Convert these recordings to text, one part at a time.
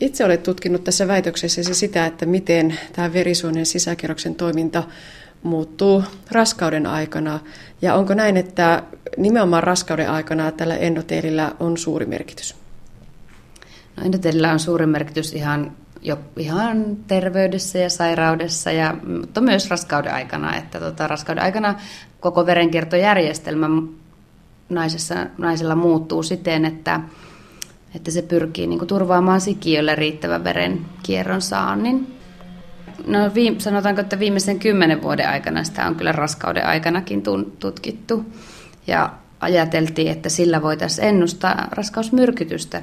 Itse olet tutkinut tässä väitöksessäsi sitä, että miten tämä verisuonen sisäkerroksen toiminta muuttuu raskauden aikana. Ja onko näin, että nimenomaan raskauden aikana tällä endoteelillä on suuri merkitys? No endoteelillä on suuri merkitys ihan, jo, ihan terveydessä ja sairaudessa, ja, mutta myös raskauden aikana. Että tota, raskauden aikana koko verenkiertojärjestelmä naisessa, naisella muuttuu siten, että, että se pyrkii niin kuin, turvaamaan sikiölle riittävän verenkierron saannin. No viime, sanotaanko, että viimeisen kymmenen vuoden aikana sitä on kyllä raskauden aikanakin tutkittu. Ja ajateltiin, että sillä voitaisiin ennustaa raskausmyrkytystä,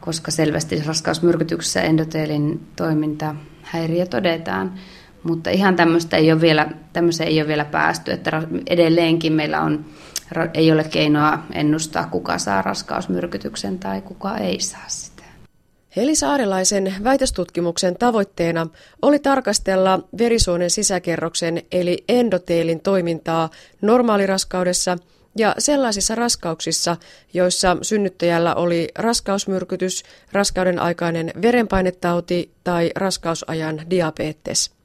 koska selvästi raskausmyrkytyksessä endoteelin toiminta häiriö todetaan. Mutta ihan tämmöistä ei ole vielä, ei ole vielä päästy, että edelleenkin meillä on, ei ole keinoa ennustaa, kuka saa raskausmyrkytyksen tai kuka ei saa sitä. Heli Saarelaisen väitöstutkimuksen tavoitteena oli tarkastella verisuonen sisäkerroksen eli endoteelin toimintaa normaaliraskaudessa ja sellaisissa raskauksissa, joissa synnyttäjällä oli raskausmyrkytys, raskauden aikainen verenpainetauti tai raskausajan diabetes.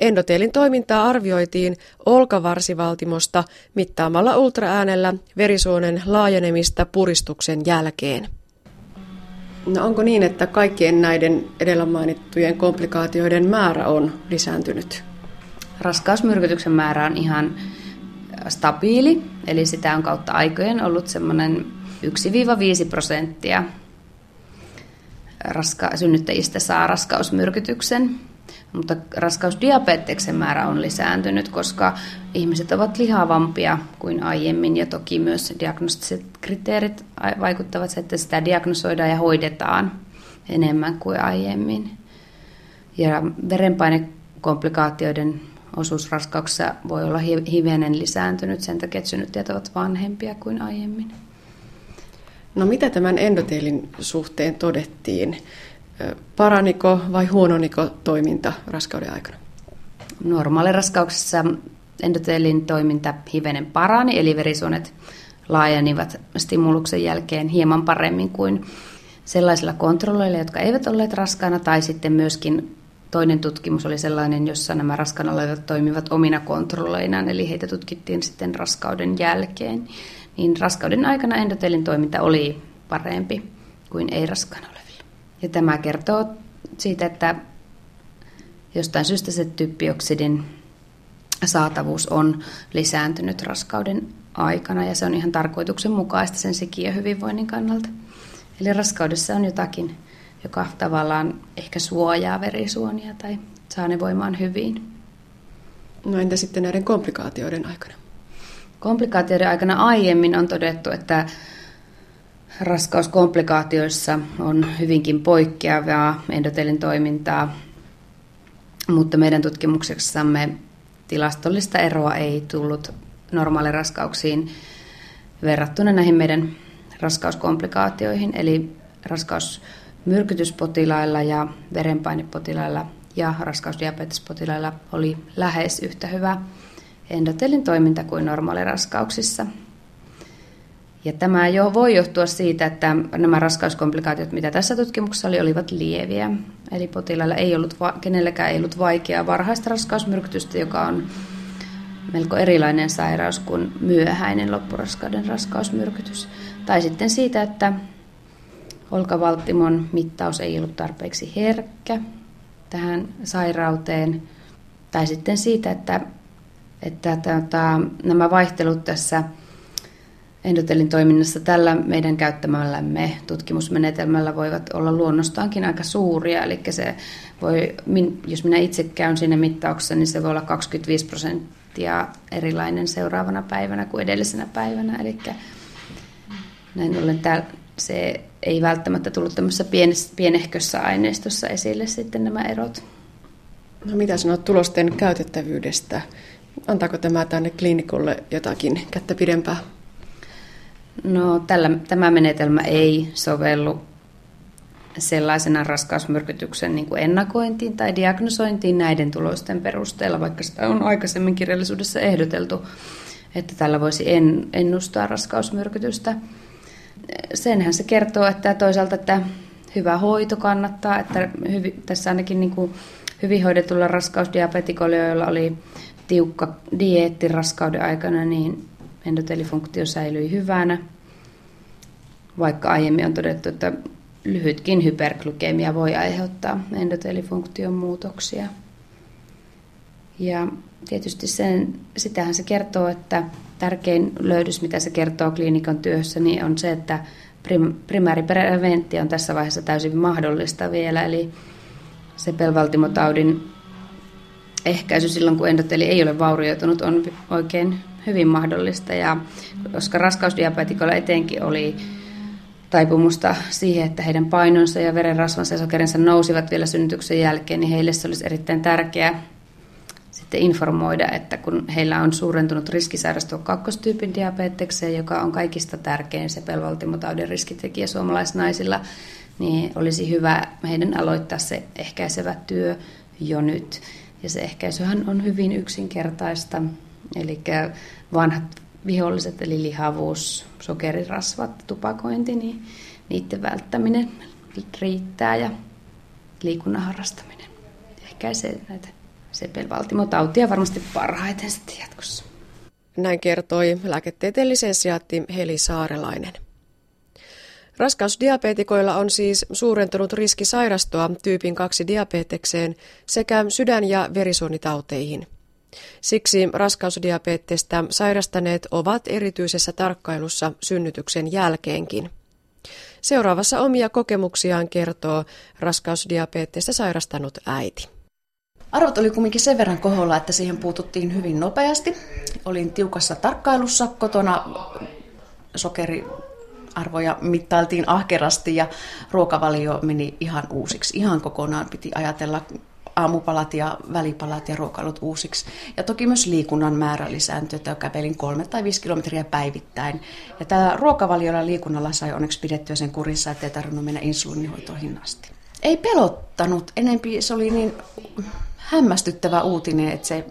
Endoteelin toimintaa arvioitiin olkavarsivaltimosta mittaamalla ultraäänellä verisuonen laajenemista puristuksen jälkeen. No onko niin, että kaikkien näiden edellä mainittujen komplikaatioiden määrä on lisääntynyt? Raskausmyrkytyksen määrä on ihan stabiili, eli sitä on kautta aikojen ollut semmoinen 1-5 prosenttia raska- synnyttäjistä saa raskausmyrkytyksen. Mutta raskausdiabeteksen määrä on lisääntynyt, koska ihmiset ovat lihavampia kuin aiemmin ja toki myös diagnostiset kriteerit vaikuttavat että sitä diagnosoidaan ja hoidetaan enemmän kuin aiemmin. Ja verenpainekomplikaatioiden osuus raskauksessa voi olla hivenen lisääntynyt sen takia, että synnyttäjät ovat vanhempia kuin aiemmin. No mitä tämän endoteelin suhteen todettiin? Paraniko vai huononiko toiminta raskauden aikana? Normaaliraskauksessa endoteelin toiminta hivenen parani, eli verisuonet laajenivat stimuluksen jälkeen hieman paremmin kuin sellaisilla kontrolleilla, jotka eivät olleet raskaana, tai sitten myöskin toinen tutkimus oli sellainen, jossa nämä raskaana olevat toimivat omina kontrolloinaan, eli heitä tutkittiin sitten raskauden jälkeen. Niin raskauden aikana endoteelin toiminta oli parempi kuin ei raskaana olevilla. Ja tämä kertoo siitä, että jostain syystä se typpioksidin saatavuus on lisääntynyt raskauden aikana ja se on ihan tarkoituksenmukaista sen sikiön hyvinvoinnin kannalta. Eli raskaudessa on jotakin, joka tavallaan ehkä suojaa verisuonia tai saa ne voimaan hyvin. No entä sitten näiden komplikaatioiden aikana? Komplikaatioiden aikana aiemmin on todettu, että raskauskomplikaatioissa on hyvinkin poikkeavaa endotelin toimintaa, mutta meidän tutkimuksessamme tilastollista eroa ei tullut normaaliraskauksiin verrattuna näihin meidän raskauskomplikaatioihin, eli raskausmyrkytyspotilailla ja verenpainepotilailla ja raskausdiabetespotilailla oli lähes yhtä hyvä endotelin toiminta kuin normaaliraskauksissa. Ja tämä jo voi johtua siitä, että nämä raskauskomplikaatiot, mitä tässä tutkimuksessa oli, olivat lieviä. Eli potilailla ei ollut, kenelläkään ei ollut vaikeaa varhaista raskausmyrkytystä, joka on melko erilainen sairaus kuin myöhäinen loppuraskauden raskausmyrkytys. Tai sitten siitä, että olkavaltimon mittaus ei ollut tarpeeksi herkkä tähän sairauteen. Tai sitten siitä, että, että tota, nämä vaihtelut tässä endotelin toiminnassa tällä meidän käyttämällämme tutkimusmenetelmällä voivat olla luonnostaankin aika suuria. Eli se voi, jos minä itse käyn siinä mittauksessa, niin se voi olla 25 prosenttia erilainen seuraavana päivänä kuin edellisenä päivänä. Eli näin ollen tää, se ei välttämättä tullut tämmöisessä pienehkössä aineistossa esille sitten nämä erot. No mitä sanot tulosten käytettävyydestä? Antaako tämä tänne kliinikolle jotakin kättä pidempää? No, tällä, tämä menetelmä ei sovellu sellaisena raskausmyrkytyksen niin kuin ennakointiin tai diagnosointiin näiden tulosten perusteella, vaikka sitä on aikaisemmin kirjallisuudessa ehdoteltu, että tällä voisi en, ennustaa raskausmyrkytystä. Senhän se kertoo, että toisaalta että hyvä hoito kannattaa, että hyvi, tässä ainakin niin kuin hyvin hoidetulla raskausdiabetikolla, joilla oli tiukka dieetti raskauden aikana, niin endotelifunktio säilyi hyvänä, vaikka aiemmin on todettu, että lyhytkin hyperglykemia voi aiheuttaa endotelifunktion muutoksia. Ja tietysti sen, sitähän se kertoo, että tärkein löydys, mitä se kertoo kliinikan työssä, niin on se, että prim, primääripreventio on tässä vaiheessa täysin mahdollista vielä, eli sepelvaltimotaudin ehkäisy silloin, kun endoteli ei ole vaurioitunut, on oikein hyvin mahdollista. Ja koska raskausdiabetikolla etenkin oli taipumusta siihen, että heidän painonsa ja verenrasvansa ja sokerinsa nousivat vielä synnytyksen jälkeen, niin heille se olisi erittäin tärkeää sitten informoida, että kun heillä on suurentunut riski sairastua kakkostyypin diabetekseen, joka on kaikista tärkein se pelvaltimotaudin riskitekijä suomalaisnaisilla, niin olisi hyvä heidän aloittaa se ehkäisevä työ jo nyt. Ja se ehkäisyhän on hyvin yksinkertaista, eli vanhat viholliset, eli lihavuus, sokerirasvat, tupakointi, niin niiden välttäminen riittää ja liikunnan harrastaminen ehkäisee näitä sepelvaltimotautia varmasti parhaiten sitten jatkossa. Näin kertoi lääketieteen lisensiaatti Heli Saarelainen. Raskausdiabetikoilla on siis suurentunut riski sairastua tyypin 2 diabetekseen sekä sydän- ja verisuonitauteihin. Siksi raskausdiabeettista sairastaneet ovat erityisessä tarkkailussa synnytyksen jälkeenkin. Seuraavassa omia kokemuksiaan kertoo raskausdiabeettista sairastanut äiti. Arvot oli kumminkin sen verran koholla, että siihen puututtiin hyvin nopeasti. Olin tiukassa tarkkailussa kotona, sokeriarvoja mittailtiin ahkerasti ja ruokavalio meni ihan uusiksi. Ihan kokonaan piti ajatella aamupalat ja välipalat ja ruokailut uusiksi. Ja toki myös liikunnan määrä lisääntyi, että kävelin kolme tai viisi kilometriä päivittäin. Ja tällä ruokavaliolla liikunnalla sai onneksi pidettyä sen kurissa, ettei tarvinnut mennä insuliinihoitoihin asti. Ei pelottanut, enempi se oli niin hämmästyttävä uutinen, että se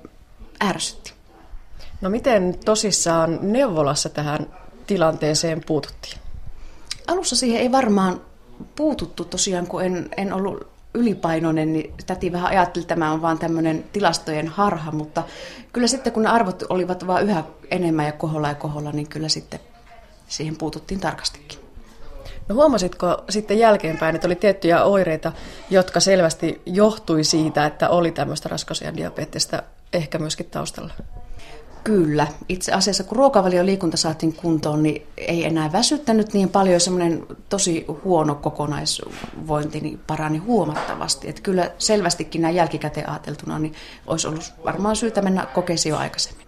ärsytti. No miten tosissaan neuvolassa tähän tilanteeseen puututtiin? Alussa siihen ei varmaan puututtu tosiaan, kun en, en ollut ylipainoinen, niin täti vähän ajatteli, että tämä on vaan tämmöinen tilastojen harha, mutta kyllä sitten kun ne arvot olivat vaan yhä enemmän ja koholla ja koholla, niin kyllä sitten siihen puututtiin tarkastikin. No huomasitko sitten jälkeenpäin, että oli tiettyjä oireita, jotka selvästi johtui siitä, että oli tämmöistä raskausajan diabeettista ehkä myöskin taustalla? Kyllä. Itse asiassa kun ruokavalio liikunta saatiin kuntoon, niin ei enää väsyttänyt niin paljon. Semmoinen tosi huono kokonaisvointi niin parani huomattavasti. Että kyllä selvästikin näin jälkikäteen ajateltuna, niin olisi ollut varmaan syytä mennä kokeisiin jo aikaisemmin.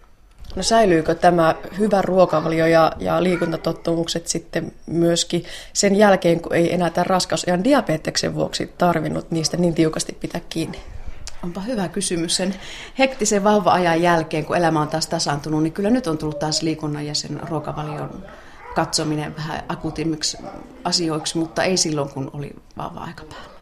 No säilyykö tämä hyvä ruokavalio ja, ja liikuntatottumukset sitten myöskin sen jälkeen, kun ei enää tämän raskausajan diabeteksen vuoksi tarvinnut niistä niin tiukasti pitää kiinni? Onpa hyvä kysymys. Sen hektisen vauva-ajan jälkeen, kun elämä on taas tasaantunut, niin kyllä nyt on tullut taas liikunnan ja sen ruokavalion katsominen vähän akutimmiksi asioiksi, mutta ei silloin, kun oli vauva-aika päällä.